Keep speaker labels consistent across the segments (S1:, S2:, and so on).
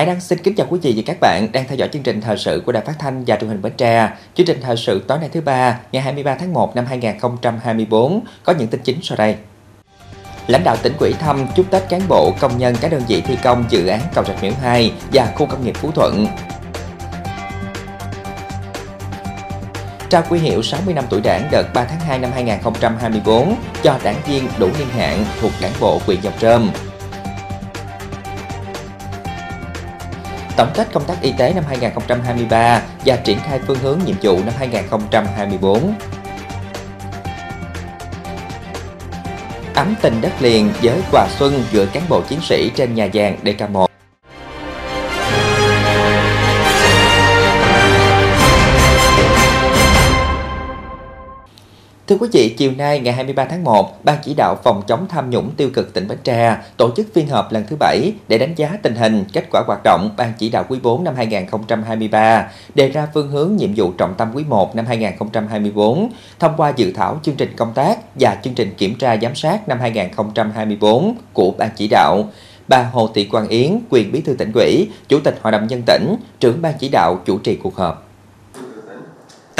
S1: Hải Đăng xin kính chào quý vị và các bạn đang theo dõi chương trình thời sự của Đài Phát thanh và Truyền hình Bến Tre. Chương trình thời sự tối nay thứ ba, ngày 23 tháng 1 năm 2024 có những tin chính sau đây. Lãnh đạo tỉnh ủy thăm chúc Tết cán bộ, công nhân các đơn vị thi công dự án cầu Rạch Miễu 2 và khu công nghiệp Phú Thuận. Trao quy hiệu 60 năm tuổi đảng đợt 3 tháng 2 năm 2024 cho đảng viên đủ niên hạn thuộc đảng bộ huyện Dòng Trơm. Tổng kết công tác y tế năm 2023 và triển khai phương hướng nhiệm vụ năm 2024. Ấm tình đất liền với quà xuân gửi cán bộ chiến sĩ trên nhà vàng DK1. Thưa quý vị, chiều nay ngày 23 tháng 1, Ban chỉ đạo phòng chống tham nhũng tiêu cực tỉnh Bến Tre tổ chức phiên họp lần thứ 7 để đánh giá tình hình, kết quả hoạt động Ban chỉ đạo quý 4 năm 2023, đề ra phương hướng nhiệm vụ trọng tâm quý 1 năm 2024, thông qua dự thảo chương trình công tác và chương trình kiểm tra giám sát năm 2024 của Ban chỉ đạo bà Hồ Thị Quang Yến, quyền bí thư tỉnh ủy, chủ tịch hội đồng nhân tỉnh, trưởng ban chỉ đạo chủ trì cuộc họp.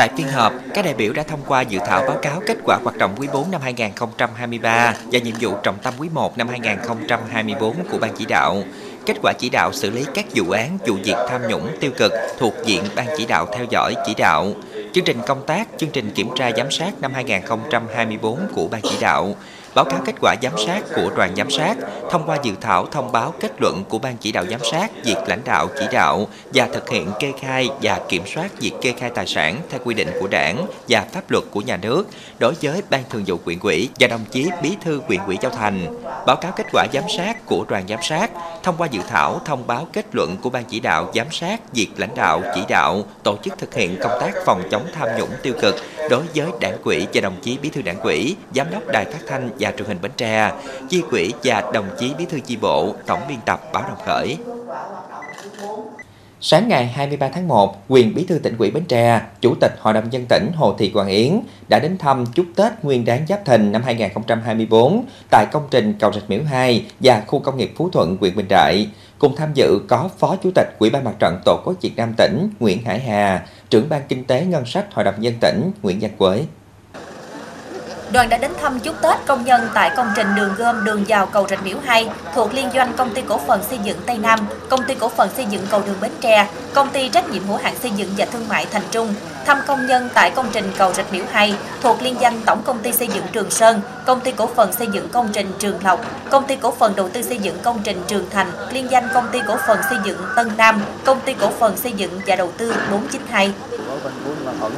S1: Tại phiên họp, các đại biểu đã thông qua dự thảo báo cáo kết quả hoạt động quý 4 năm 2023 và nhiệm vụ trọng tâm quý 1 năm 2024 của Ban chỉ đạo. Kết quả chỉ đạo xử lý các vụ án, vụ việc tham nhũng tiêu cực thuộc diện Ban chỉ đạo theo dõi chỉ đạo. Chương trình công tác, chương trình kiểm tra giám sát năm 2024 của Ban chỉ đạo báo cáo kết quả giám sát của đoàn giám sát, thông qua dự thảo thông báo kết luận của ban chỉ đạo giám sát việc lãnh đạo chỉ đạo và thực hiện kê khai và kiểm soát việc kê khai tài sản theo quy định của đảng và pháp luật của nhà nước đối với ban thường vụ quyện ủy và đồng chí bí thư quyện ủy Châu Thành, báo cáo kết quả giám sát của đoàn giám sát, thông qua dự thảo thông báo kết luận của ban chỉ đạo giám sát việc lãnh đạo chỉ đạo tổ chức thực hiện công tác phòng chống tham nhũng tiêu cực đối với đảng quỹ và đồng chí bí thư đảng quỹ, giám đốc đài phát thanh và truyền hình Bến Tre, chi quỹ và đồng chí bí thư chi bộ, tổng biên tập báo Đồng Khởi. Sáng ngày 23 tháng 1, quyền bí thư tỉnh ủy Bến Tre, Chủ tịch Hội đồng dân tỉnh Hồ Thị Quang Yến đã đến thăm chúc Tết Nguyên đán Giáp Thìn năm 2024 tại công trình cầu Rạch Miễu 2 và khu công nghiệp Phú Thuận, huyện Bình Đại. Cùng tham dự có Phó Chủ tịch Ủy ban Mặt trận Tổ quốc Việt Nam tỉnh Nguyễn Hải Hà, trưởng ban kinh tế ngân sách Hội đồng dân tỉnh Nguyễn Văn Quế
S2: đoàn đã đến thăm chúc Tết công nhân tại công trình đường gom đường vào cầu Rạch Miễu 2 thuộc liên doanh công ty cổ phần xây dựng Tây Nam, công ty cổ phần xây dựng cầu đường Bến Tre, công ty trách nhiệm hữu hạn xây dựng và thương mại Thành Trung, thăm công nhân tại công trình cầu Rạch Miễu 2 thuộc liên danh Tổng công ty xây dựng Trường Sơn, công ty cổ phần xây dựng công trình Trường Lộc, công ty cổ phần đầu tư xây dựng công trình Trường Thành, liên danh công ty cổ phần xây dựng Tân Nam, công ty cổ phần xây dựng và đầu tư 492.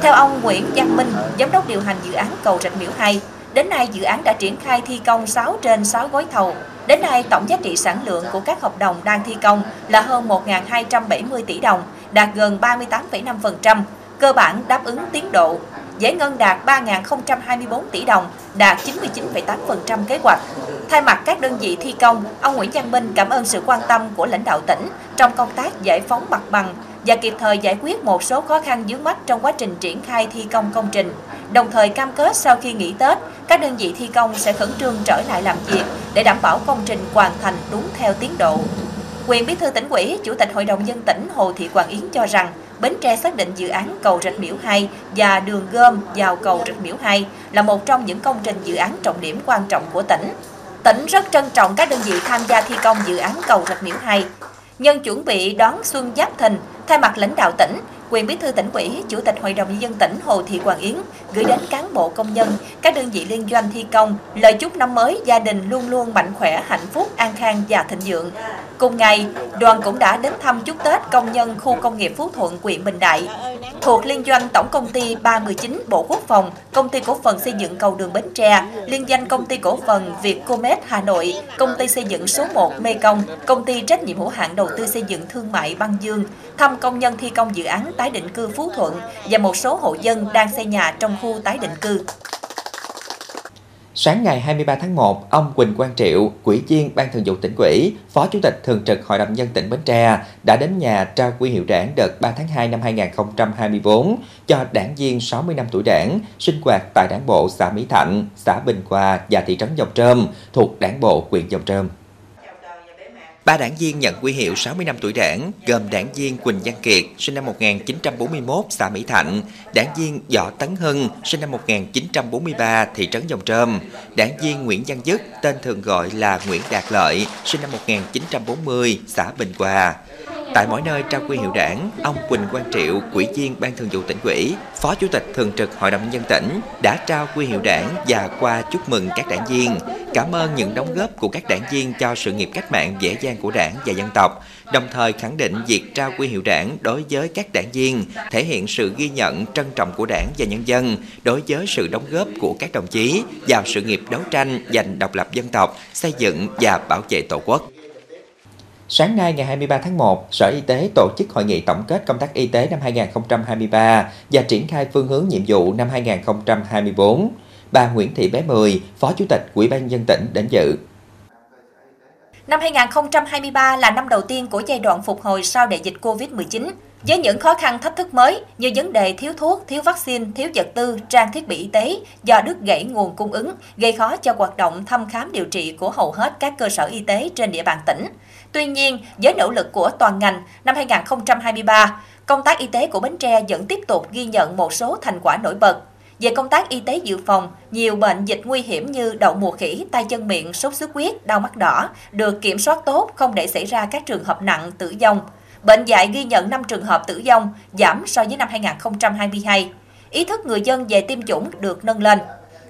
S2: Theo ông Nguyễn Văn Minh, giám đốc điều hành dự án cầu Rạch Miễu 2, đến nay dự án đã triển khai thi công 6 trên 6 gói thầu. Đến nay, tổng giá trị sản lượng của các hợp đồng đang thi công là hơn 1.270 tỷ đồng, đạt gần 38,5%, cơ bản đáp ứng tiến độ. Giải ngân đạt 3.024 tỷ đồng, đạt 99,8% kế hoạch. Thay mặt các đơn vị thi công, ông Nguyễn Văn Minh cảm ơn sự quan tâm của lãnh đạo tỉnh trong công tác giải phóng mặt bằng, và kịp thời giải quyết một số khó khăn vướng mắt trong quá trình triển khai thi công công trình. Đồng thời cam kết sau khi nghỉ Tết, các đơn vị thi công sẽ khẩn trương trở lại làm việc để đảm bảo công trình hoàn thành đúng theo tiến độ. Quyền Bí thư tỉnh ủy, Chủ tịch Hội đồng dân tỉnh Hồ Thị Quảng Yến cho rằng Bến Tre xác định dự án cầu Rạch Miễu 2 và đường gom vào cầu Rạch Miễu 2 là một trong những công trình dự án trọng điểm quan trọng của tỉnh. Tỉnh rất trân trọng các đơn vị tham gia thi công dự án cầu Rạch Miễu 2. Nhân chuẩn bị đón Xuân Giáp Thìn, Thay mặt lãnh đạo tỉnh, quyền bí thư tỉnh ủy, chủ tịch hội đồng nhân dân tỉnh Hồ Thị Hoàng Yến gửi đến cán bộ công nhân, các đơn vị liên doanh thi công lời chúc năm mới gia đình luôn luôn mạnh khỏe, hạnh phúc, an khang và thịnh vượng. Cùng ngày, đoàn cũng đã đến thăm chúc Tết công nhân khu công nghiệp Phú Thuận, huyện Bình Đại. Thuộc liên doanh Tổng công ty 319 Bộ Quốc phòng, Công ty cổ phần xây dựng cầu đường Bến Tre, liên danh Công ty cổ phần Việt Comet Hà Nội, Công ty xây dựng số 1 Mê Công, Công ty trách nhiệm hữu hạn đầu tư xây dựng thương mại Băng Dương, thăm công nhân thi công dự án tái định cư Phú Thuận và một số hộ dân đang xây nhà trong khu tái định cư.
S1: Sáng ngày 23 tháng 1, ông Quỳnh Quang Triệu, Quỹ viên Ban Thường vụ tỉnh ủy, Phó Chủ tịch Thường trực Hội đồng nhân tỉnh Bến Tre đã đến nhà trao quy hiệu đảng đợt 3 tháng 2 năm 2024 cho đảng viên 60 năm tuổi đảng sinh hoạt tại đảng bộ xã Mỹ Thạnh, xã Bình Hòa và thị trấn Dòng Trơm thuộc đảng bộ huyện Dòng Trơm. Ba đảng viên nhận quy hiệu 60 năm tuổi đảng gồm đảng viên Quỳnh Văn Kiệt, sinh năm 1941, xã Mỹ Thạnh, đảng viên Võ Tấn Hưng, sinh năm 1943, thị trấn Dòng Trơm, đảng viên Nguyễn Văn Dứt, tên thường gọi là Nguyễn Đạt Lợi, sinh năm 1940, xã Bình Hòa. Tại mỗi nơi trao quy hiệu đảng, ông Quỳnh Quang Triệu, quỹ viên Ban Thường vụ tỉnh ủy, Phó Chủ tịch Thường trực Hội đồng nhân dân tỉnh đã trao quy hiệu đảng và qua chúc mừng các đảng viên, cảm ơn những đóng góp của các đảng viên cho sự nghiệp cách mạng dễ dàng của đảng và dân tộc, đồng thời khẳng định việc trao quy hiệu đảng đối với các đảng viên thể hiện sự ghi nhận trân trọng của đảng và nhân dân đối với sự đóng góp của các đồng chí vào sự nghiệp đấu tranh giành độc lập dân tộc, xây dựng và bảo vệ Tổ quốc. Sáng nay ngày 23 tháng 1, Sở Y tế tổ chức hội nghị tổng kết công tác y tế năm 2023 và triển khai phương hướng nhiệm vụ năm 2024. Bà Nguyễn Thị Bé Mười, Phó Chủ tịch Ủy ban dân tỉnh đến dự.
S2: Năm 2023 là năm đầu tiên của giai đoạn phục hồi sau đại dịch Covid-19. Với những khó khăn thách thức mới như vấn đề thiếu thuốc, thiếu vaccine, thiếu vật tư, trang thiết bị y tế do đứt gãy nguồn cung ứng, gây khó cho hoạt động thăm khám điều trị của hầu hết các cơ sở y tế trên địa bàn tỉnh. Tuy nhiên, với nỗ lực của toàn ngành, năm 2023, công tác y tế của Bến Tre vẫn tiếp tục ghi nhận một số thành quả nổi bật. Về công tác y tế dự phòng, nhiều bệnh dịch nguy hiểm như đậu mùa khỉ, tay chân miệng, sốt xuất huyết, đau mắt đỏ được kiểm soát tốt, không để xảy ra các trường hợp nặng tử vong. Bệnh dạy ghi nhận 5 trường hợp tử vong, giảm so với năm 2022. Ý thức người dân về tiêm chủng được nâng lên.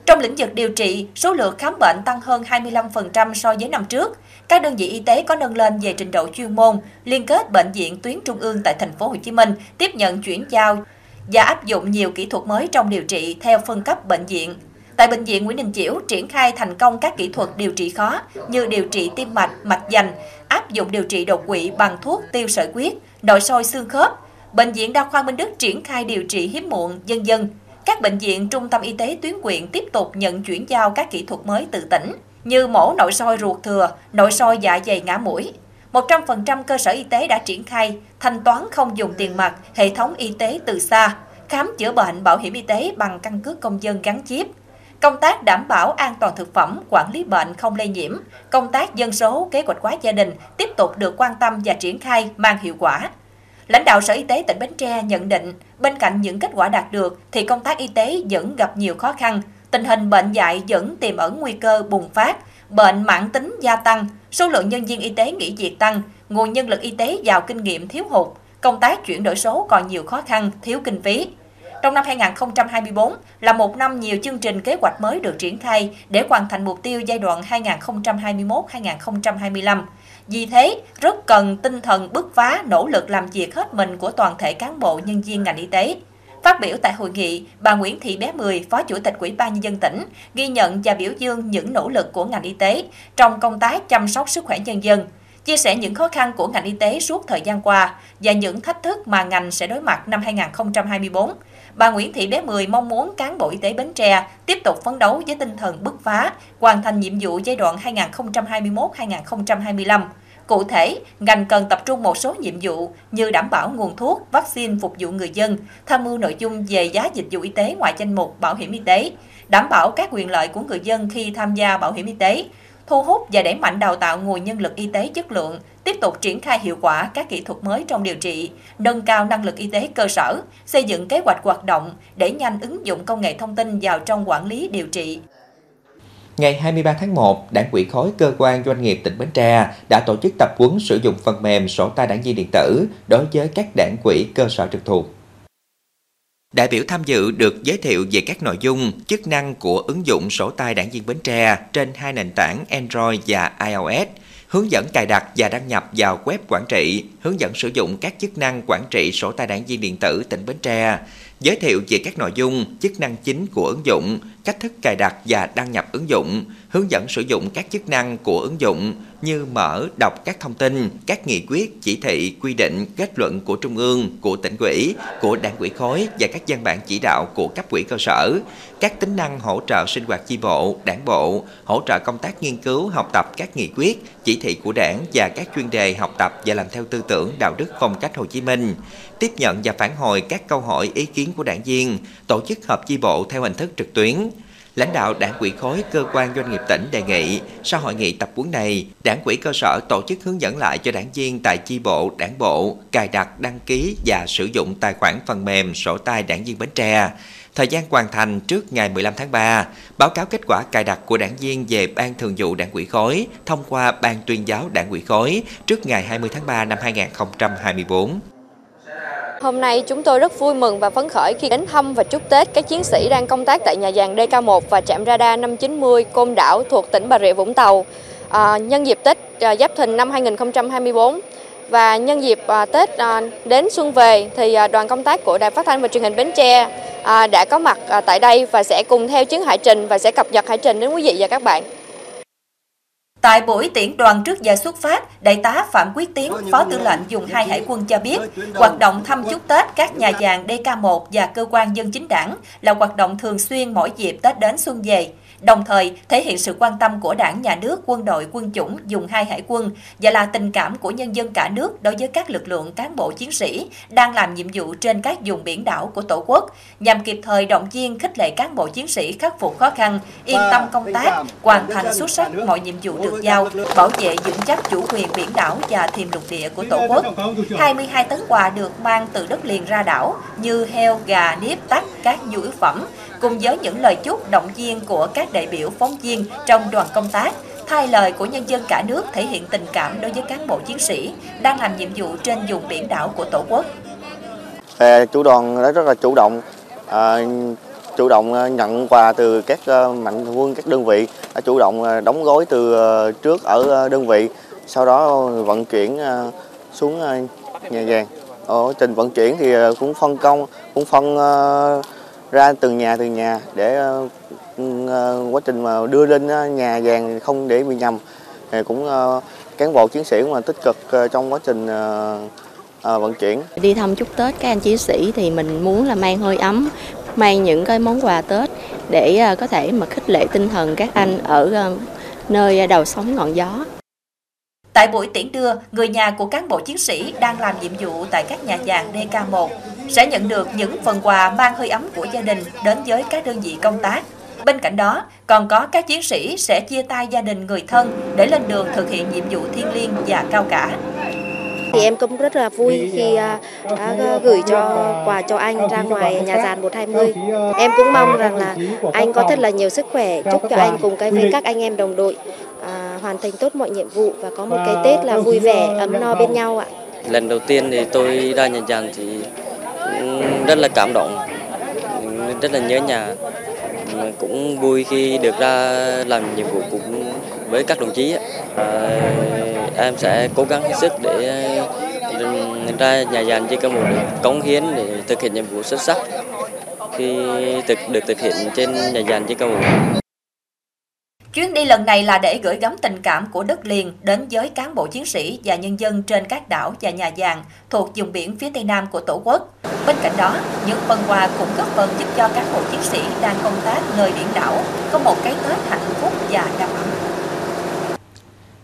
S2: Trong lĩnh vực điều trị, số lượng khám bệnh tăng hơn 25% so với năm trước. Các đơn vị y tế có nâng lên về trình độ chuyên môn, liên kết bệnh viện tuyến trung ương tại thành phố Hồ Chí Minh tiếp nhận chuyển giao và áp dụng nhiều kỹ thuật mới trong điều trị theo phân cấp bệnh viện. Tại bệnh viện Nguyễn Đình Chiểu triển khai thành công các kỹ thuật điều trị khó như điều trị tim mạch, mạch dành, áp dụng điều trị đột quỵ bằng thuốc tiêu sợi huyết, nội soi xương khớp. Bệnh viện Đa khoa Minh Đức triển khai điều trị hiếm muộn, dân dân. Các bệnh viện trung tâm y tế tuyến quyện tiếp tục nhận chuyển giao các kỹ thuật mới từ tỉnh như mổ nội soi ruột thừa, nội soi dạ dày ngã mũi. 100% cơ sở y tế đã triển khai thanh toán không dùng tiền mặt, hệ thống y tế từ xa, khám chữa bệnh bảo hiểm y tế bằng căn cước công dân gắn chip. Công tác đảm bảo an toàn thực phẩm, quản lý bệnh không lây nhiễm, công tác dân số, kế hoạch hóa gia đình tiếp tục được quan tâm và triển khai mang hiệu quả. Lãnh đạo Sở Y tế tỉnh Bến Tre nhận định, bên cạnh những kết quả đạt được thì công tác y tế vẫn gặp nhiều khó khăn, tình hình bệnh dạy vẫn tiềm ẩn nguy cơ bùng phát, bệnh mãn tính gia tăng, số lượng nhân viên y tế nghỉ việc tăng, nguồn nhân lực y tế giàu kinh nghiệm thiếu hụt, công tác chuyển đổi số còn nhiều khó khăn, thiếu kinh phí. Trong năm 2024 là một năm nhiều chương trình kế hoạch mới được triển khai để hoàn thành mục tiêu giai đoạn 2021-2025. Vì thế, rất cần tinh thần bứt phá, nỗ lực làm việc hết mình của toàn thể cán bộ nhân viên ngành y tế. Phát biểu tại hội nghị, bà Nguyễn Thị Bé Mười, Phó Chủ tịch Ủy ban nhân dân tỉnh, ghi nhận và biểu dương những nỗ lực của ngành y tế trong công tác chăm sóc sức khỏe nhân dân, chia sẻ những khó khăn của ngành y tế suốt thời gian qua và những thách thức mà ngành sẽ đối mặt năm 2024. Bà Nguyễn Thị Bé Mười mong muốn cán bộ y tế Bến Tre tiếp tục phấn đấu với tinh thần bứt phá, hoàn thành nhiệm vụ giai đoạn 2021-2025 Cụ thể, ngành cần tập trung một số nhiệm vụ như đảm bảo nguồn thuốc, vaccine phục vụ người dân, tham mưu nội dung về giá dịch vụ y tế ngoài danh mục bảo hiểm y tế, đảm bảo các quyền lợi của người dân khi tham gia bảo hiểm y tế, thu hút và đẩy mạnh đào tạo nguồn nhân lực y tế chất lượng, tiếp tục triển khai hiệu quả các kỹ thuật mới trong điều trị, nâng cao năng lực y tế cơ sở, xây dựng kế hoạch hoạt động để nhanh ứng dụng công nghệ thông tin vào trong quản lý điều trị.
S1: Ngày 23 tháng 1, Đảng ủy khối cơ quan doanh nghiệp tỉnh Bến Tre đã tổ chức tập huấn sử dụng phần mềm sổ tay đảng viên điện tử đối với các đảng quỹ cơ sở trực thuộc. Đại biểu tham dự được giới thiệu về các nội dung, chức năng của ứng dụng sổ tay đảng viên Bến Tre trên hai nền tảng Android và iOS, hướng dẫn cài đặt và đăng nhập vào web quản trị, hướng dẫn sử dụng các chức năng quản trị sổ tay đảng viên điện tử tỉnh Bến Tre, giới thiệu về các nội dung, chức năng chính của ứng dụng, cách thức cài đặt và đăng nhập ứng dụng, hướng dẫn sử dụng các chức năng của ứng dụng như mở, đọc các thông tin, các nghị quyết, chỉ thị, quy định, kết luận của Trung ương, của tỉnh ủy, của đảng ủy khối và các văn bản chỉ đạo của cấp quỹ cơ sở, các tính năng hỗ trợ sinh hoạt chi bộ, đảng bộ, hỗ trợ công tác nghiên cứu, học tập các nghị quyết, chỉ thị của đảng và các chuyên đề học tập và làm theo tư tưởng đạo đức phong cách Hồ Chí Minh, tiếp nhận và phản hồi các câu hỏi ý kiến của đảng viên, tổ chức họp chi bộ theo hình thức trực tuyến, lãnh đạo đảng quỹ khối cơ quan doanh nghiệp tỉnh đề nghị sau hội nghị tập huấn này, đảng quỹ cơ sở tổ chức hướng dẫn lại cho đảng viên tại chi bộ, đảng bộ cài đặt, đăng ký và sử dụng tài khoản phần mềm sổ tay đảng viên Bến Tre. Thời gian hoàn thành trước ngày 15 tháng 3, báo cáo kết quả cài đặt của đảng viên về Ban Thường vụ Đảng ủy khối thông qua Ban tuyên giáo Đảng ủy khối trước ngày 20 tháng 3 năm 2024.
S3: Hôm nay chúng tôi rất vui mừng và phấn khởi khi đến thăm và chúc Tết các chiến sĩ đang công tác tại nhà giàn DK1 và trạm radar 590 Côn Đảo thuộc tỉnh Bà Rịa Vũng Tàu. À, nhân dịp Tết à, Giáp Thìn năm 2024 và nhân dịp à, Tết à, đến xuân về thì à, đoàn công tác của Đài Phát thanh và Truyền hình Bến Tre à, đã có mặt à, tại đây và sẽ cùng theo chuyến hải trình và sẽ cập nhật hải trình đến quý vị và các bạn.
S2: Tại buổi tiễn đoàn trước giờ xuất phát, Đại tá Phạm Quyết Tiến, Phó Tư lệnh dùng hai hải quân cho biết, hoạt động thăm chúc Tết các nhà giàn DK1 và cơ quan dân chính đảng là hoạt động thường xuyên mỗi dịp Tết đến xuân về đồng thời thể hiện sự quan tâm của đảng, nhà nước, quân đội, quân chủng dùng hai hải quân và là tình cảm của nhân dân cả nước đối với các lực lượng cán bộ chiến sĩ đang làm nhiệm vụ trên các vùng biển đảo của Tổ quốc, nhằm kịp thời động viên khích lệ cán bộ chiến sĩ khắc phục khó khăn, yên tâm công tác, hoàn thành xuất sắc mọi nhiệm vụ được giao, bảo vệ vững chắc chủ quyền biển đảo và thềm lục địa của Tổ quốc. 22 tấn quà được mang từ đất liền ra đảo như heo, gà, nếp, tắc, các nhu yếu phẩm, cùng với những lời chúc động viên của các đại biểu phóng viên trong đoàn công tác, thay lời của nhân dân cả nước thể hiện tình cảm đối với cán bộ chiến sĩ đang làm nhiệm vụ trên vùng biển đảo của Tổ quốc.
S4: À, chủ đoàn đã rất là chủ động, à, chủ động à, nhận quà từ các à, mạnh quân, các đơn vị, đã chủ động à, đóng gói từ trước ở đơn vị, sau đó vận chuyển xuống nhà vàng. Ở trình vận chuyển thì cũng phân công, cũng phân ra từng nhà từng nhà để uh, uh, quá trình mà đưa lên nhà vàng không để bị nhầm. Thì cũng cán bộ chiến sĩ cũng là tích cực trong quá trình vận chuyển.
S3: Đi thăm chúc Tết các anh chiến sĩ thì mình muốn là mang hơi ấm mang những cái món quà Tết để có thể mà khích lệ tinh thần các anh ở nơi đầu sóng ngọn gió.
S2: Tại buổi tiễn đưa, người nhà của cán bộ chiến sĩ đang làm nhiệm vụ tại các nhà giàn DK1 sẽ nhận được những phần quà mang hơi ấm của gia đình đến với các đơn vị công tác. Bên cạnh đó, còn có các chiến sĩ sẽ chia tay gia đình người thân để lên đường thực hiện nhiệm vụ thiêng liêng và cao cả.
S3: Thì em cũng rất là vui khi à, đã gửi cho quà cho anh ra ngoài nhà giàn 120. Em cũng mong rằng là anh có thật là nhiều sức khỏe, chúc cho anh cùng cái với các anh em đồng đội à, hoàn thành tốt mọi nhiệm vụ và có một cái Tết là vui vẻ, ấm no bên nhau ạ.
S5: Lần đầu tiên thì tôi ra nhà giàn thì rất là cảm động, rất là nhớ nhà. Cũng vui khi được ra làm nhiệm vụ cùng với các đồng chí. À, em sẽ cố gắng hết sức để ừ, ra nhà giàn chỉ có một cống hiến để thực hiện nhiệm vụ xuất sắc khi thực được thực hiện trên nhà giàn chỉ cầu một
S2: Chuyến đi lần này là để gửi gắm tình cảm của đất liền đến với cán bộ chiến sĩ và nhân dân trên các đảo và nhà giàn thuộc vùng biển phía tây nam của Tổ quốc. Bên cạnh đó, những phần quà cũng góp phần giúp cho cán bộ chiến sĩ đang công tác nơi biển đảo có một cái Tết hạnh phúc và đầm ấm.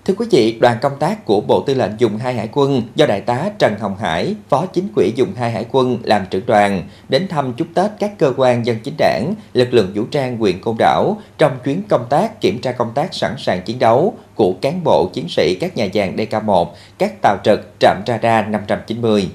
S1: Thưa quý vị, đoàn công tác của Bộ Tư lệnh Dùng 2 Hải quân do Đại tá Trần Hồng Hải, Phó Chính Quỹ Dùng 2 Hải quân làm trưởng đoàn, đến thăm chúc Tết các cơ quan dân chính đảng, lực lượng vũ trang huyện Côn Đảo trong chuyến công tác kiểm tra công tác sẵn sàng chiến đấu của cán bộ chiến sĩ các nhà giàn DK1, các tàu trực trạm radar 590.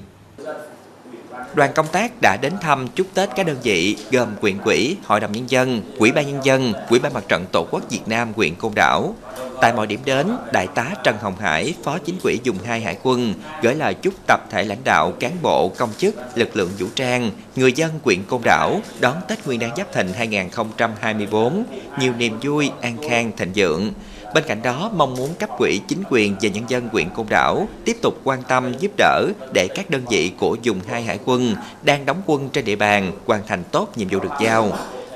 S1: Đoàn công tác đã đến thăm chúc Tết các đơn vị gồm quyện quỹ, Hội đồng Nhân dân, Quỹ ban Nhân dân, Quỹ ban Mặt trận Tổ quốc Việt Nam huyện Côn Đảo. Tại mọi điểm đến, Đại tá Trần Hồng Hải, Phó Chính quỹ dùng 2 Hải quân, gửi lời chúc tập thể lãnh đạo, cán bộ, công chức, lực lượng vũ trang, người dân quyện Côn Đảo đón Tết Nguyên đán Giáp Thìn 2024, nhiều niềm vui, an khang, thịnh vượng. Bên cạnh đó, mong muốn cấp quỹ chính quyền và nhân dân huyện Côn Đảo tiếp tục quan tâm giúp đỡ để các đơn vị của dùng hai hải quân đang đóng quân trên địa bàn hoàn thành tốt nhiệm vụ được giao.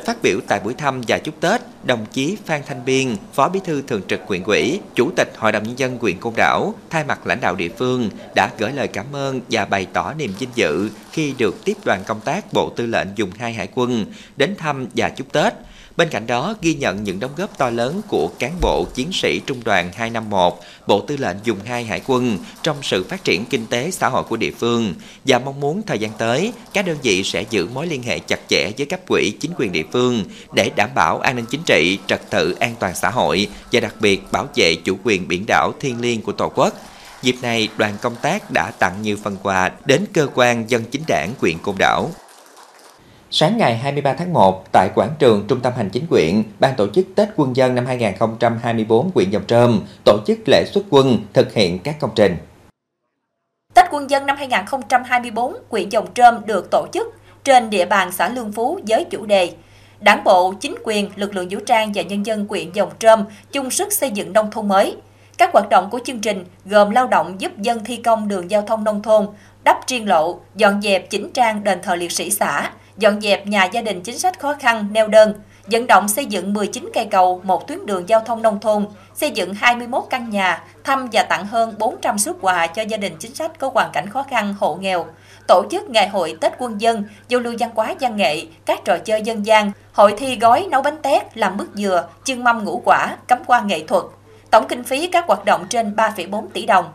S1: Phát biểu tại buổi thăm và chúc Tết, đồng chí Phan Thanh Biên, Phó Bí thư Thường trực huyện ủy, Chủ tịch Hội đồng Nhân dân huyện Côn Đảo, thay mặt lãnh đạo địa phương đã gửi lời cảm ơn và bày tỏ niềm vinh dự khi được tiếp đoàn công tác Bộ Tư lệnh dùng hai hải quân đến thăm và chúc Tết. Bên cạnh đó, ghi nhận những đóng góp to lớn của cán bộ chiến sĩ Trung đoàn 251, Bộ Tư lệnh Dùng 2 Hải quân trong sự phát triển kinh tế xã hội của địa phương và mong muốn thời gian tới, các đơn vị sẽ giữ mối liên hệ chặt chẽ với cấp quỹ chính quyền địa phương để đảm bảo an ninh chính trị, trật tự an toàn xã hội và đặc biệt bảo vệ chủ quyền biển đảo thiêng liêng của Tổ quốc. Dịp này, đoàn công tác đã tặng nhiều phần quà đến cơ quan dân chính đảng quyện Côn Đảo. Sáng ngày 23 tháng 1, tại quảng trường Trung tâm Hành chính quyện, Ban tổ chức Tết Quân dân năm 2024 quyện Dòng Trơm tổ chức lễ xuất quân thực hiện các công trình.
S2: Tết Quân dân năm 2024 quyện Dòng Trơm được tổ chức trên địa bàn xã Lương Phú với chủ đề Đảng bộ, chính quyền, lực lượng vũ trang và nhân dân quyện Dòng Trơm chung sức xây dựng nông thôn mới. Các hoạt động của chương trình gồm lao động giúp dân thi công đường giao thông nông thôn, đắp triên lộ, dọn dẹp chỉnh trang đền thờ liệt sĩ xã, dọn dẹp nhà gia đình chính sách khó khăn, neo đơn, vận động xây dựng 19 cây cầu, một tuyến đường giao thông nông thôn, xây dựng 21 căn nhà, thăm và tặng hơn 400 xuất quà cho gia đình chính sách có hoàn cảnh khó khăn, hộ nghèo, tổ chức ngày hội Tết quân dân, giao lưu văn hóa văn nghệ, các trò chơi dân gian, hội thi gói nấu bánh tét, làm mứt dừa, chương mâm ngũ quả, cắm hoa nghệ thuật. Tổng kinh phí các hoạt động trên 3,4 tỷ đồng.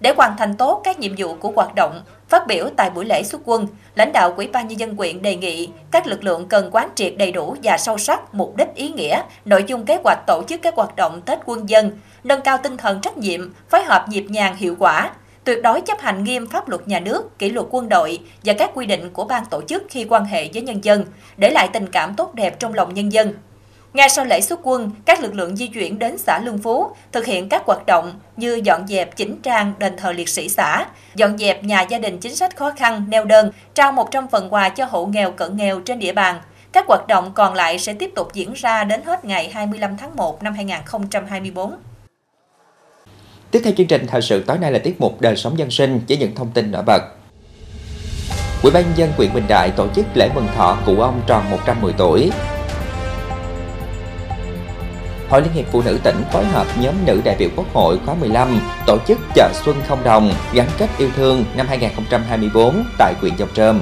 S2: Để hoàn thành tốt các nhiệm vụ của hoạt động, phát biểu tại buổi lễ xuất quân, lãnh đạo Ủy ban nhân dân quyện đề nghị các lực lượng cần quán triệt đầy đủ và sâu sắc mục đích ý nghĩa, nội dung kế hoạch tổ chức các hoạt động Tết quân dân, nâng cao tinh thần trách nhiệm, phối hợp nhịp nhàng hiệu quả, tuyệt đối chấp hành nghiêm pháp luật nhà nước, kỷ luật quân đội và các quy định của ban tổ chức khi quan hệ với nhân dân, để lại tình cảm tốt đẹp trong lòng nhân dân. Ngay sau lễ xuất quân, các lực lượng di chuyển đến xã Lương Phú, thực hiện các hoạt động như dọn dẹp chỉnh trang đền thờ liệt sĩ xã, dọn dẹp nhà gia đình chính sách khó khăn, neo đơn, trao 100 phần quà cho hộ nghèo cận nghèo trên địa bàn. Các hoạt động còn lại sẽ tiếp tục diễn ra đến hết ngày 25 tháng 1 năm 2024.
S1: Tiếp theo chương trình thời sự tối nay là tiết mục đời sống dân sinh với những thông tin nổi bật. Ủy ban nhân dân huyện Bình Đại tổ chức lễ mừng thọ cụ ông tròn 110 tuổi. Hội Liên hiệp Phụ nữ tỉnh phối hợp nhóm nữ đại biểu Quốc hội khóa 15 tổ chức chợ Xuân không đồng gắn kết yêu thương năm 2024 tại huyện Dòng Trơm.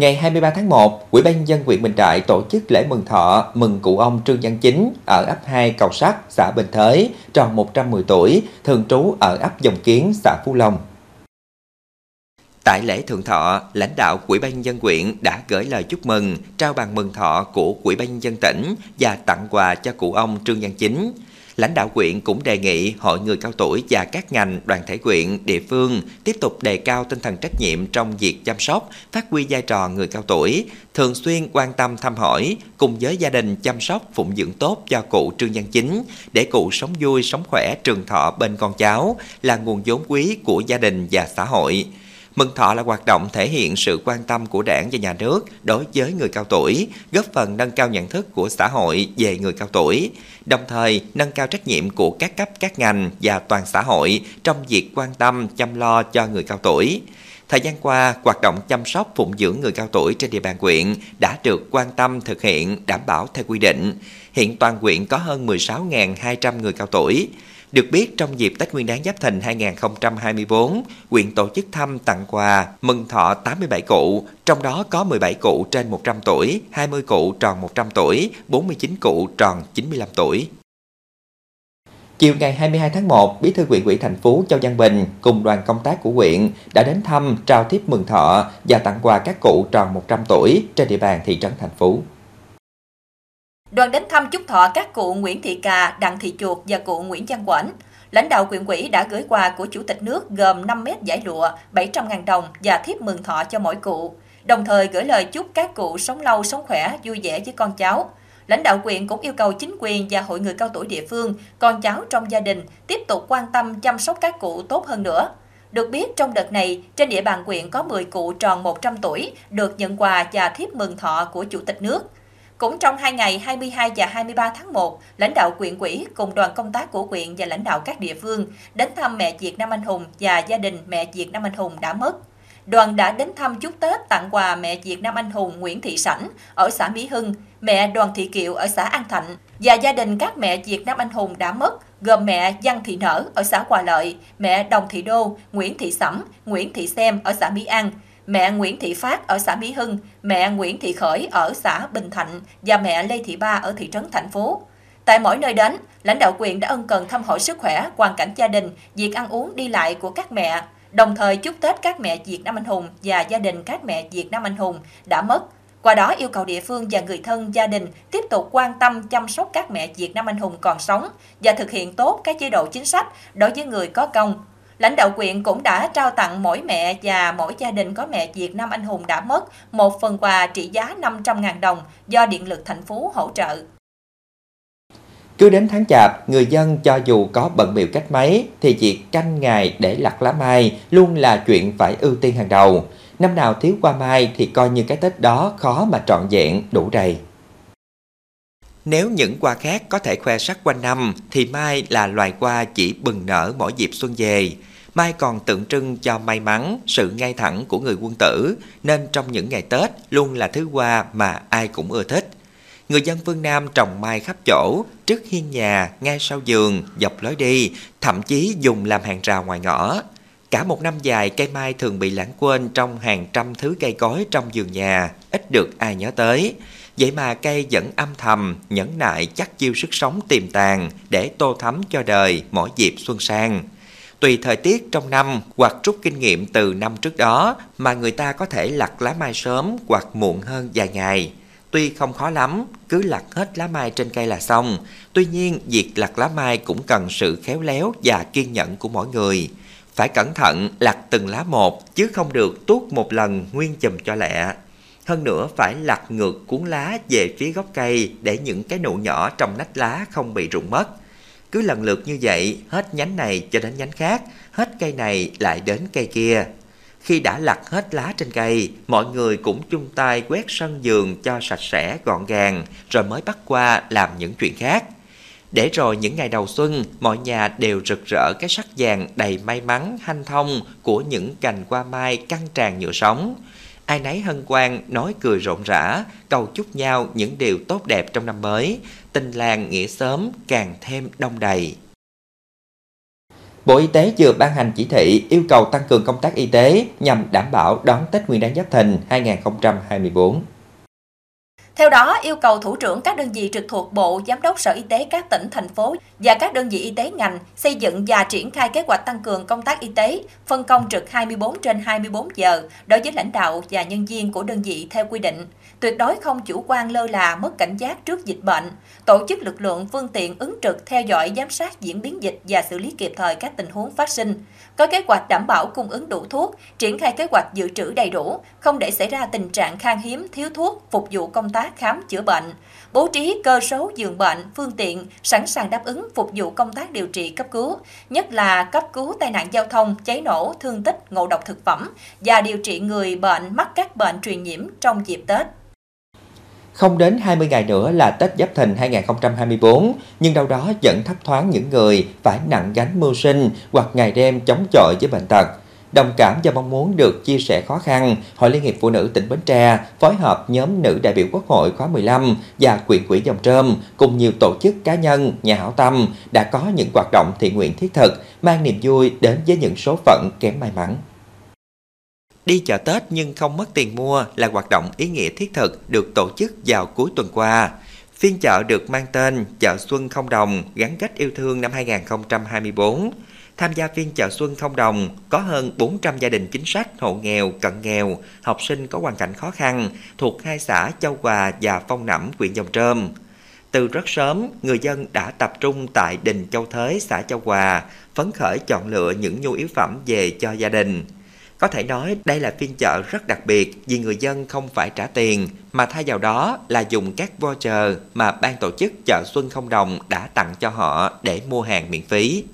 S1: Ngày 23 tháng 1, Ủy ban dân huyện Bình Đại tổ chức lễ mừng thọ mừng cụ ông Trương Văn Chính ở ấp 2 Cầu Sắt, xã Bình Thới, tròn 110 tuổi, thường trú ở ấp Dòng Kiến, xã Phú Long. Tại lễ thượng thọ, lãnh đạo quỹ ban dân huyện đã gửi lời chúc mừng, trao bằng mừng thọ của quỹ ban dân tỉnh và tặng quà cho cụ ông Trương Văn Chính. Lãnh đạo quyện cũng đề nghị hội người cao tuổi và các ngành, đoàn thể quyện, địa phương tiếp tục đề cao tinh thần trách nhiệm trong việc chăm sóc, phát huy vai trò người cao tuổi, thường xuyên quan tâm thăm hỏi, cùng với gia đình chăm sóc phụng dưỡng tốt cho cụ Trương Văn Chính để cụ sống vui, sống khỏe, trường thọ bên con cháu là nguồn vốn quý của gia đình và xã hội. Mừng thọ là hoạt động thể hiện sự quan tâm của đảng và nhà nước đối với người cao tuổi, góp phần nâng cao nhận thức của xã hội về người cao tuổi, đồng thời nâng cao trách nhiệm của các cấp các ngành và toàn xã hội trong việc quan tâm chăm lo cho người cao tuổi. Thời gian qua, hoạt động chăm sóc phụng dưỡng người cao tuổi trên địa bàn quyện đã được quan tâm thực hiện đảm bảo theo quy định. Hiện toàn quyện có hơn 16.200 người cao tuổi. Được biết, trong dịp Tết Nguyên đán Giáp Thìn 2024, quyện tổ chức thăm tặng quà mừng thọ 87 cụ, trong đó có 17 cụ trên 100 tuổi, 20 cụ tròn 100 tuổi, 49 cụ tròn 95 tuổi. Chiều ngày 22 tháng 1, Bí thư huyện ủy thành phố Châu Văn Bình cùng đoàn công tác của huyện đã đến thăm, trao thiếp mừng thọ và tặng quà các cụ tròn 100 tuổi trên địa bàn thị trấn thành phố.
S2: Đoàn đến thăm chúc thọ các cụ Nguyễn Thị Cà, Đặng Thị Chuột và cụ Nguyễn Văn Quảnh. Lãnh đạo quyện quỹ đã gửi quà của Chủ tịch nước gồm 5 mét giải lụa, 700.000 đồng và thiếp mừng thọ cho mỗi cụ. Đồng thời gửi lời chúc các cụ sống lâu, sống khỏe, vui vẻ với con cháu. Lãnh đạo quyện cũng yêu cầu chính quyền và hội người cao tuổi địa phương, con cháu trong gia đình tiếp tục quan tâm chăm sóc các cụ tốt hơn nữa. Được biết, trong đợt này, trên địa bàn quyện có 10 cụ tròn 100 tuổi được nhận quà và thiếp mừng thọ của Chủ tịch nước. Cũng trong hai ngày 22 và 23 tháng 1, lãnh đạo quyện quỹ cùng đoàn công tác của quyện và lãnh đạo các địa phương đến thăm mẹ Việt Nam Anh Hùng và gia đình mẹ Việt Nam Anh Hùng đã mất. Đoàn đã đến thăm chúc Tết tặng quà mẹ Việt Nam Anh Hùng Nguyễn Thị Sảnh ở xã Mỹ Hưng, mẹ Đoàn Thị kiệu ở xã An Thạnh, và gia đình các mẹ Việt Nam anh hùng đã mất gồm mẹ Văn Thị Nở ở xã Hòa Lợi, mẹ Đồng Thị Đô, Nguyễn Thị Sẩm, Nguyễn Thị Xem ở xã Mỹ An, mẹ Nguyễn Thị Phát ở xã Mỹ Hưng, mẹ Nguyễn Thị Khởi ở xã Bình Thạnh và mẹ Lê Thị Ba ở thị trấn Thành Phố. Tại mỗi nơi đến, lãnh đạo quyền đã ân cần thăm hỏi sức khỏe, hoàn cảnh gia đình, việc ăn uống đi lại của các mẹ, đồng thời chúc Tết các mẹ Việt Nam anh hùng và gia đình các mẹ Việt Nam anh hùng đã mất. Qua đó yêu cầu địa phương và người thân gia đình tiếp tục quan tâm chăm sóc các mẹ Việt Nam anh hùng còn sống và thực hiện tốt các chế độ chính sách đối với người có công. Lãnh đạo quyện cũng đã trao tặng mỗi mẹ và mỗi gia đình có mẹ Việt Nam anh hùng đã mất một phần quà trị giá 500.000 đồng do Điện lực thành phố hỗ trợ.
S1: Cứ đến tháng chạp, người dân cho dù có bận biểu cách mấy thì việc canh ngày để lặt lá mai luôn là chuyện phải ưu tiên hàng đầu. Năm nào thiếu qua mai thì coi như cái Tết đó khó mà trọn vẹn đủ đầy. Nếu những hoa khác có thể khoe sắc quanh năm thì mai là loài hoa chỉ bừng nở mỗi dịp xuân về. Mai còn tượng trưng cho may mắn, sự ngay thẳng của người quân tử nên trong những ngày Tết luôn là thứ hoa mà ai cũng ưa thích. Người dân phương Nam trồng mai khắp chỗ, trước hiên nhà, ngay sau giường, dọc lối đi, thậm chí dùng làm hàng rào ngoài ngõ. Cả một năm dài, cây mai thường bị lãng quên trong hàng trăm thứ cây cối trong vườn nhà, ít được ai nhớ tới. Vậy mà cây vẫn âm thầm, nhẫn nại chắc chiêu sức sống tiềm tàng để tô thắm cho đời mỗi dịp xuân sang. Tùy thời tiết trong năm hoặc rút kinh nghiệm từ năm trước đó mà người ta có thể lặt lá mai sớm hoặc muộn hơn vài ngày. Tuy không khó lắm, cứ lặt hết lá mai trên cây là xong. Tuy nhiên, việc lặt lá mai cũng cần sự khéo léo và kiên nhẫn của mỗi người. Phải cẩn thận lặt từng lá một, chứ không được tuốt một lần nguyên chùm cho lẹ. Hơn nữa phải lặt ngược cuốn lá về phía gốc cây để những cái nụ nhỏ trong nách lá không bị rụng mất. Cứ lần lượt như vậy, hết nhánh này cho đến nhánh khác, hết cây này lại đến cây kia. Khi đã lặt hết lá trên cây, mọi người cũng chung tay quét sân giường cho sạch sẽ gọn gàng, rồi mới bắt qua làm những chuyện khác. Để rồi những ngày đầu xuân, mọi nhà đều rực rỡ cái sắc vàng đầy may mắn, hanh thông của những cành hoa mai căng tràn nhựa sống. Ai nấy hân hoan, nói cười rộn rã, cầu chúc nhau những điều tốt đẹp trong năm mới, tình làng nghĩa sớm càng thêm đông đầy. Bộ Y tế vừa ban hành chỉ thị yêu cầu tăng cường công tác y tế nhằm đảm bảo đón Tết Nguyên đán Giáp Thìn 2024.
S2: Theo đó, yêu cầu thủ trưởng các đơn vị trực thuộc Bộ, Giám đốc Sở Y tế các tỉnh, thành phố và các đơn vị y tế ngành xây dựng và triển khai kế hoạch tăng cường công tác y tế, phân công trực 24 trên 24 giờ đối với lãnh đạo và nhân viên của đơn vị theo quy định. Tuyệt đối không chủ quan lơ là mất cảnh giác trước dịch bệnh, tổ chức lực lượng phương tiện ứng trực theo dõi giám sát diễn biến dịch và xử lý kịp thời các tình huống phát sinh có kế hoạch đảm bảo cung ứng đủ thuốc, triển khai kế hoạch dự trữ đầy đủ, không để xảy ra tình trạng khan hiếm, thiếu thuốc phục vụ công tác khám chữa bệnh, bố trí cơ số giường bệnh, phương tiện sẵn sàng đáp ứng phục vụ công tác điều trị cấp cứu, nhất là cấp cứu tai nạn giao thông, cháy nổ, thương tích, ngộ độc thực phẩm và điều trị người bệnh mắc các bệnh truyền nhiễm trong dịp Tết.
S1: Không đến 20 ngày nữa là Tết Giáp Thìn 2024, nhưng đâu đó vẫn thấp thoáng những người phải nặng gánh mưu sinh hoặc ngày đêm chống chọi với bệnh tật. Đồng cảm và mong muốn được chia sẻ khó khăn, Hội Liên hiệp Phụ nữ tỉnh Bến Tre phối hợp nhóm nữ đại biểu Quốc hội khóa 15 và quyện quỹ dòng trơm cùng nhiều tổ chức cá nhân, nhà hảo tâm đã có những hoạt động thiện nguyện thiết thực, mang niềm vui đến với những số phận kém may mắn. Đi chợ Tết nhưng không mất tiền mua là hoạt động ý nghĩa thiết thực được tổ chức vào cuối tuần qua. Phiên chợ được mang tên Chợ Xuân Không Đồng gắn kết yêu thương năm 2024. Tham gia phiên chợ Xuân Không Đồng có hơn 400 gia đình chính sách, hộ nghèo, cận nghèo, học sinh có hoàn cảnh khó khăn thuộc hai xã Châu Hòa và Phong Nẫm, huyện Dòng Trơm. Từ rất sớm, người dân đã tập trung tại đình Châu Thới, xã Châu Hòa, phấn khởi chọn lựa những nhu yếu phẩm về cho gia đình. Có thể nói đây là phiên chợ rất đặc biệt vì người dân không phải trả tiền mà thay vào đó là dùng các voucher mà ban tổ chức chợ Xuân Không Đồng đã tặng cho họ để mua hàng miễn phí.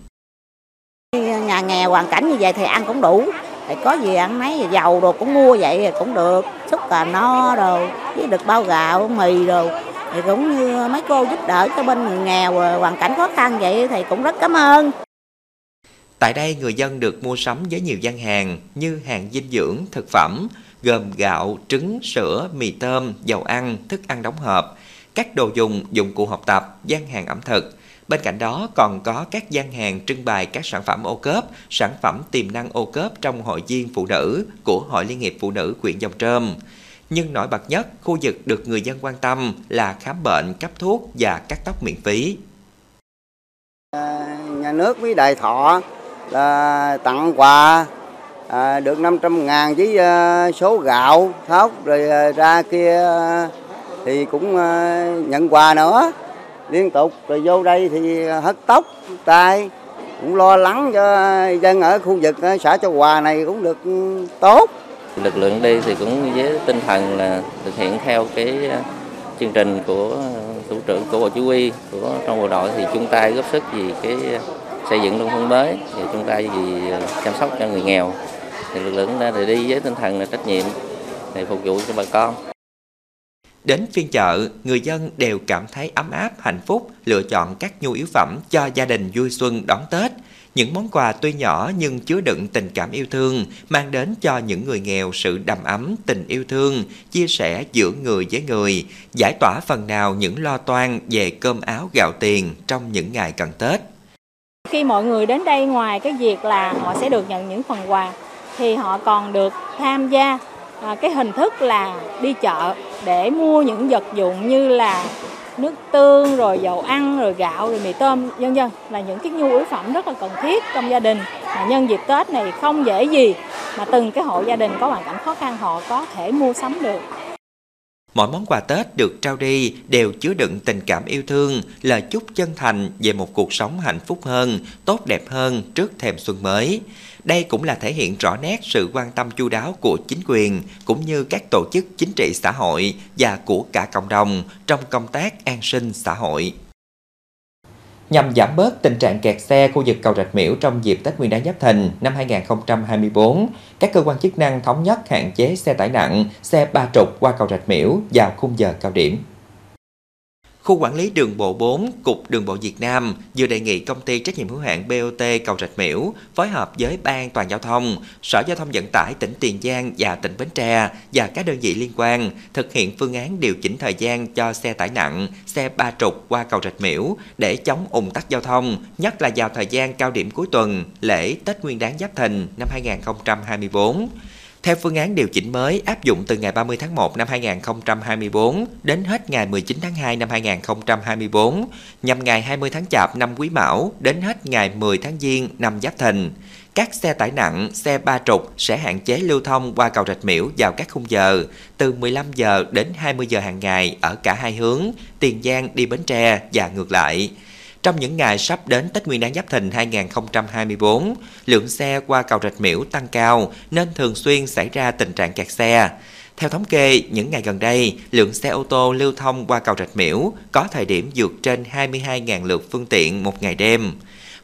S6: Nhà nghèo hoàn cảnh như vậy thì ăn cũng đủ. Thì có gì ăn mấy dầu đồ cũng mua vậy cũng được. Xúc cà no đồ, với được bao gạo, mì đồ. Thì cũng như mấy cô giúp đỡ cho bên người nghèo hoàn cảnh khó khăn vậy thì cũng rất cảm ơn.
S1: Tại đây người dân được mua sắm với nhiều gian hàng như hàng dinh dưỡng, thực phẩm, gồm gạo, trứng, sữa, mì tôm, dầu ăn, thức ăn đóng hộp. các đồ dùng, dụng cụ học tập, gian hàng ẩm thực. Bên cạnh đó còn có các gian hàng trưng bày các sản phẩm ô cớp, sản phẩm tiềm năng ô cớp trong hội viên phụ nữ của Hội Liên hiệp Phụ nữ huyện Dòng Trơm. Nhưng nổi bật nhất, khu vực được người dân quan tâm là khám bệnh, cấp thuốc và cắt tóc miễn phí.
S7: À, nhà nước với đại thọ là tặng quà à, được 500 ngàn với à, số gạo thóc rồi à, ra kia à, thì cũng à, nhận quà nữa. Liên tục rồi vô đây thì hất tóc tay cũng lo lắng cho dân ở khu vực à, xã Châu Hòa này cũng được tốt.
S8: Lực lượng đi thì cũng với tinh thần là thực hiện theo cái à, chương trình của thủ trưởng của bộ chỉ huy của trong bộ đội thì chung tay góp sức vì cái à, xây dựng nông thôn mới thì chúng ta vì ờ, chăm sóc cho người nghèo thì lực lượng đã đi với tinh thần là trách nhiệm để phục vụ cho bà con.
S1: Đến phiên chợ, người dân đều cảm thấy ấm áp, hạnh phúc, lựa chọn các nhu yếu phẩm cho gia đình vui xuân đón Tết. Những món quà tuy nhỏ nhưng chứa đựng tình cảm yêu thương, mang đến cho những người nghèo sự đầm ấm, tình yêu thương, chia sẻ giữa người với người, giải tỏa phần nào những lo toan về cơm áo gạo tiền trong những ngày cận Tết.
S9: Khi mọi người đến đây ngoài cái việc là họ sẽ được nhận những phần quà, thì họ còn được tham gia à, cái hình thức là đi chợ để mua những vật dụng như là nước tương, rồi dầu ăn, rồi gạo, rồi mì tôm, vân vân là những cái nhu yếu phẩm rất là cần thiết trong gia đình mà nhân dịp Tết này không dễ gì mà từng cái hộ gia đình có hoàn cảnh khó khăn, họ có thể mua sắm được.
S1: Mỗi món quà Tết được trao đi đều chứa đựng tình cảm yêu thương, lời chúc chân thành về một cuộc sống hạnh phúc hơn, tốt đẹp hơn trước thềm xuân mới. Đây cũng là thể hiện rõ nét sự quan tâm chu đáo của chính quyền cũng như các tổ chức chính trị xã hội và của cả cộng đồng trong công tác an sinh xã hội. Nhằm giảm bớt tình trạng kẹt xe khu vực cầu Rạch Miễu trong dịp Tết Nguyên đán Giáp Thìn năm 2024, các cơ quan chức năng thống nhất hạn chế xe tải nặng, xe ba trục qua cầu Rạch Miễu vào khung giờ cao điểm. Khu quản lý đường bộ 4, Cục Đường bộ Việt Nam vừa đề nghị công ty trách nhiệm hữu hạn BOT Cầu Rạch Miễu phối hợp với Ban toàn giao thông, Sở Giao thông Vận tải tỉnh Tiền Giang và tỉnh Bến Tre và các đơn vị liên quan thực hiện phương án điều chỉnh thời gian cho xe tải nặng, xe ba trục qua cầu Rạch Miễu để chống ủng tắc giao thông, nhất là vào thời gian cao điểm cuối tuần, lễ Tết Nguyên đán Giáp Thìn năm 2024. Theo phương án điều chỉnh mới áp dụng từ ngày 30 tháng 1 năm 2024 đến hết ngày 19 tháng 2 năm 2024, nhằm ngày 20 tháng Chạp năm Quý Mão đến hết ngày 10 tháng Giêng năm Giáp Thìn. Các xe tải nặng, xe ba trục sẽ hạn chế lưu thông qua cầu Rạch Miễu vào các khung giờ từ 15 giờ đến 20 giờ hàng ngày ở cả hai hướng, Tiền Giang đi Bến Tre và ngược lại. Trong những ngày sắp đến Tết Nguyên đán Giáp Thìn 2024, lượng xe qua cầu Rạch Miễu tăng cao nên thường xuyên xảy ra tình trạng kẹt xe. Theo thống kê, những ngày gần đây, lượng xe ô tô lưu thông qua cầu Rạch Miễu có thời điểm vượt trên 22.000 lượt phương tiện một ngày đêm.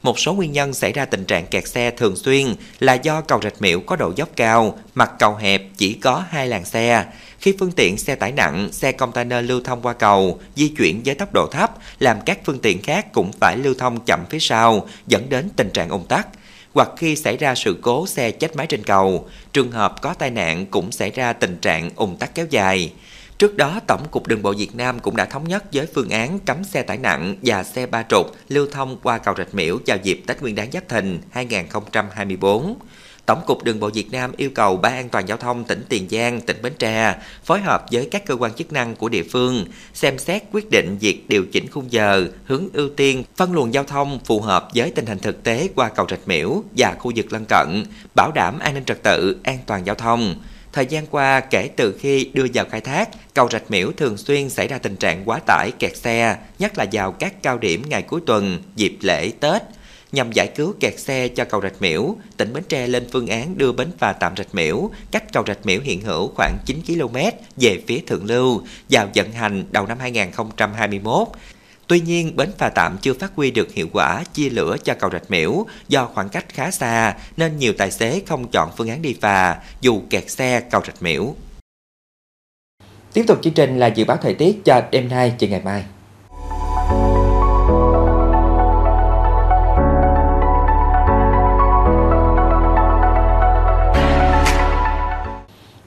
S1: Một số nguyên nhân xảy ra tình trạng kẹt xe thường xuyên là do cầu Rạch Miễu có độ dốc cao, mặt cầu hẹp chỉ có hai làn xe. Khi phương tiện xe tải nặng, xe container lưu thông qua cầu, di chuyển với tốc độ thấp, làm các phương tiện khác cũng phải lưu thông chậm phía sau, dẫn đến tình trạng ủng tắc hoặc khi xảy ra sự cố xe chết máy trên cầu, trường hợp có tai nạn cũng xảy ra tình trạng ủng tắc kéo dài. Trước đó, Tổng cục Đường bộ Việt Nam cũng đã thống nhất với phương án cấm xe tải nặng và xe ba trục lưu thông qua cầu Rạch Miễu vào dịp Tết Nguyên đán Giáp Thìn 2024. Tổng cục Đường bộ Việt Nam yêu cầu Ban an toàn giao thông tỉnh Tiền Giang, tỉnh Bến Tre phối hợp với các cơ quan chức năng của địa phương xem xét quyết định việc điều chỉnh khung giờ, hướng ưu tiên, phân luồng giao thông phù hợp với tình hình thực tế qua cầu Rạch Miễu và khu vực lân cận, bảo đảm an ninh trật tự, an toàn giao thông. Thời gian qua, kể từ khi đưa vào khai thác, cầu Rạch Miễu thường xuyên xảy ra tình trạng quá tải kẹt xe, nhất là vào các cao điểm ngày cuối tuần, dịp lễ Tết. Nhằm giải cứu kẹt xe cho cầu Rạch Miễu, tỉnh Bến Tre lên phương án đưa bến phà tạm Rạch Miễu cách cầu Rạch Miễu hiện hữu khoảng 9 km về phía thượng lưu vào vận hành đầu năm 2021. Tuy nhiên, bến phà tạm chưa phát huy được hiệu quả chia lửa cho cầu Rạch Miễu do khoảng cách khá xa nên nhiều tài xế không chọn phương án đi phà dù kẹt xe cầu Rạch Miễu. Tiếp tục chương trình là dự báo thời tiết cho đêm nay và ngày mai.